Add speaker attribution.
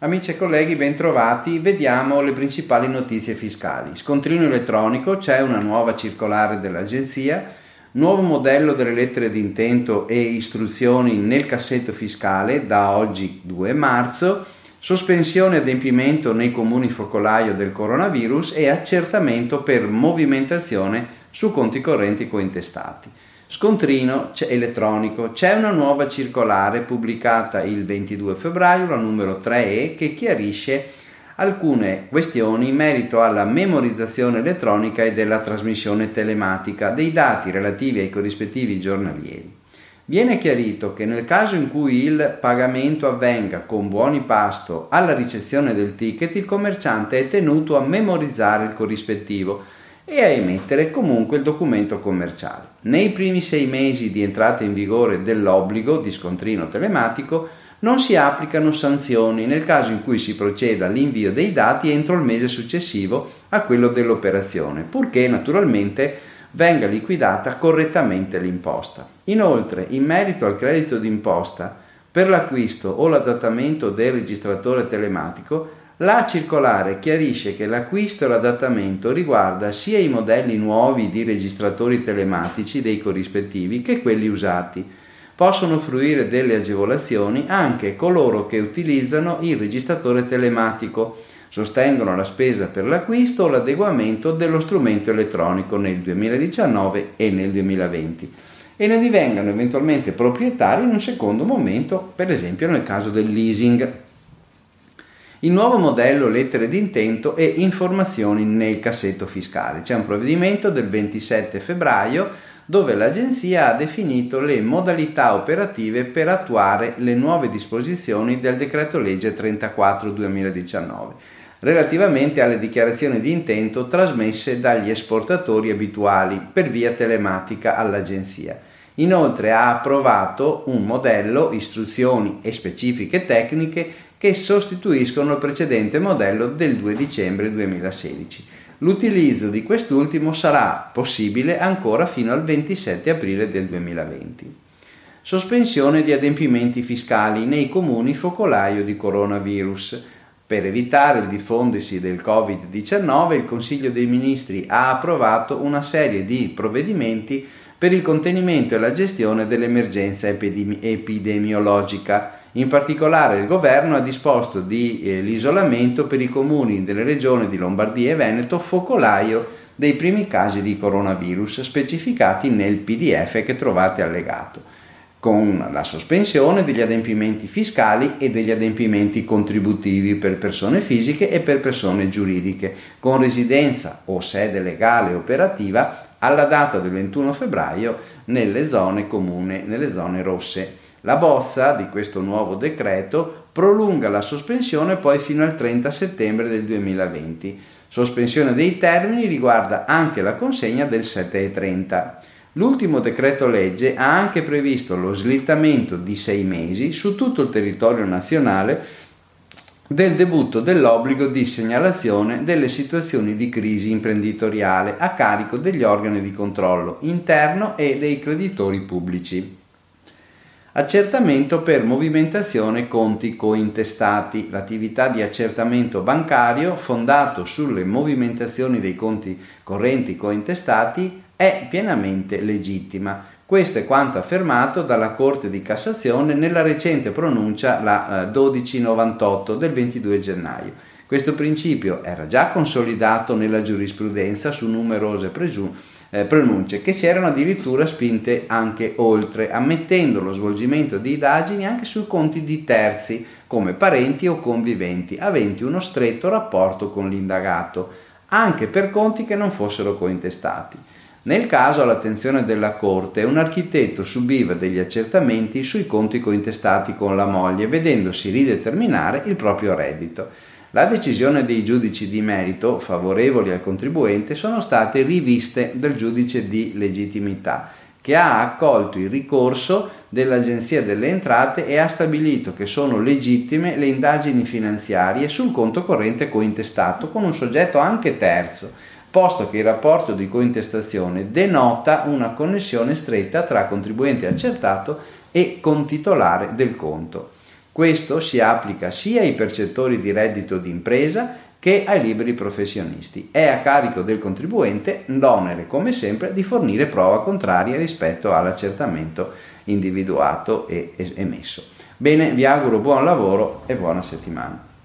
Speaker 1: Amici e colleghi, bentrovati. Vediamo le principali notizie fiscali. Scontrino elettronico, c'è una nuova circolare dell'agenzia, nuovo modello delle lettere d'intento e istruzioni nel cassetto fiscale da oggi 2 marzo, sospensione adempimento nei comuni focolaio del coronavirus e accertamento per movimentazione su conti correnti cointestati. Scontrino elettronico. C'è una nuova circolare pubblicata il 22 febbraio, la numero 3E, che chiarisce alcune questioni in merito alla memorizzazione elettronica e della trasmissione telematica dei dati relativi ai corrispettivi giornalieri. Viene chiarito che nel caso in cui il pagamento avvenga con buoni pasto alla ricezione del ticket, il commerciante è tenuto a memorizzare il corrispettivo e a emettere comunque il documento commerciale. Nei primi sei mesi di entrata in vigore dell'obbligo di scontrino telematico non si applicano sanzioni nel caso in cui si proceda all'invio dei dati entro il mese successivo a quello dell'operazione, purché naturalmente venga liquidata correttamente l'imposta. Inoltre, in merito al credito d'imposta, per l'acquisto o l'adattamento del registratore telematico, la circolare chiarisce che l'acquisto e l'adattamento riguarda sia i modelli nuovi di registratori telematici dei corrispettivi che quelli usati. Possono fruire delle agevolazioni anche coloro che utilizzano il registratore telematico, sostengono la spesa per l'acquisto o l'adeguamento dello strumento elettronico nel 2019 e nel 2020 e ne divengano eventualmente proprietari in un secondo momento, per esempio nel caso del leasing il nuovo modello lettere d'intento e informazioni nel cassetto fiscale. C'è un provvedimento del 27 febbraio dove l'Agenzia ha definito le modalità operative per attuare le nuove disposizioni del decreto legge 34-2019 relativamente alle dichiarazioni di intento trasmesse dagli esportatori abituali per via telematica all'Agenzia. Inoltre ha approvato un modello, istruzioni e specifiche tecniche che sostituiscono il precedente modello del 2 dicembre 2016. L'utilizzo di quest'ultimo sarà possibile ancora fino al 27 aprile del 2020. Sospensione di adempimenti fiscali nei comuni focolaio di coronavirus. Per evitare il diffondersi del Covid-19, il Consiglio dei Ministri ha approvato una serie di provvedimenti per il contenimento e la gestione dell'emergenza epidemi- epidemiologica in particolare il governo ha disposto di, eh, l'isolamento per i comuni delle regioni di Lombardia e Veneto focolaio dei primi casi di coronavirus specificati nel PDF che trovate allegato, con la sospensione degli adempimenti fiscali e degli adempimenti contributivi per persone fisiche e per persone giuridiche, con residenza o sede legale operativa alla data del 21 febbraio nelle zone comune, nelle zone rosse. La bozza di questo nuovo decreto prolunga la sospensione poi fino al 30 settembre del 2020. Sospensione dei termini riguarda anche la consegna del 7,30. L'ultimo decreto legge ha anche previsto lo slittamento di sei mesi su tutto il territorio nazionale del debutto dell'obbligo di segnalazione delle situazioni di crisi imprenditoriale a carico degli organi di controllo interno e dei creditori pubblici. Accertamento per movimentazione conti cointestati. L'attività di accertamento bancario fondato sulle movimentazioni dei conti correnti cointestati è pienamente legittima. Questo è quanto affermato dalla Corte di Cassazione nella recente pronuncia la 1298 eh, del 22 gennaio. Questo principio era già consolidato nella giurisprudenza su numerose presunzioni eh, pronunce che si erano addirittura spinte anche oltre, ammettendo lo svolgimento di indagini anche sui conti di terzi, come parenti o conviventi, aventi uno stretto rapporto con l'indagato, anche per conti che non fossero cointestati. Nel caso all'attenzione della Corte, un architetto subiva degli accertamenti sui conti cointestati con la moglie, vedendosi rideterminare il proprio reddito. La decisione dei giudici di merito favorevoli al contribuente sono state riviste dal giudice di legittimità che ha accolto il ricorso dell'Agenzia delle Entrate e ha stabilito che sono legittime le indagini finanziarie sul conto corrente cointestato con un soggetto anche terzo, posto che il rapporto di cointestazione denota una connessione stretta tra contribuente accertato e contitolare del conto. Questo si applica sia ai percettori di reddito d'impresa che ai liberi professionisti. È a carico del contribuente l'onere, come sempre, di fornire prova contraria rispetto all'accertamento individuato e emesso. Bene, vi auguro buon lavoro e buona settimana.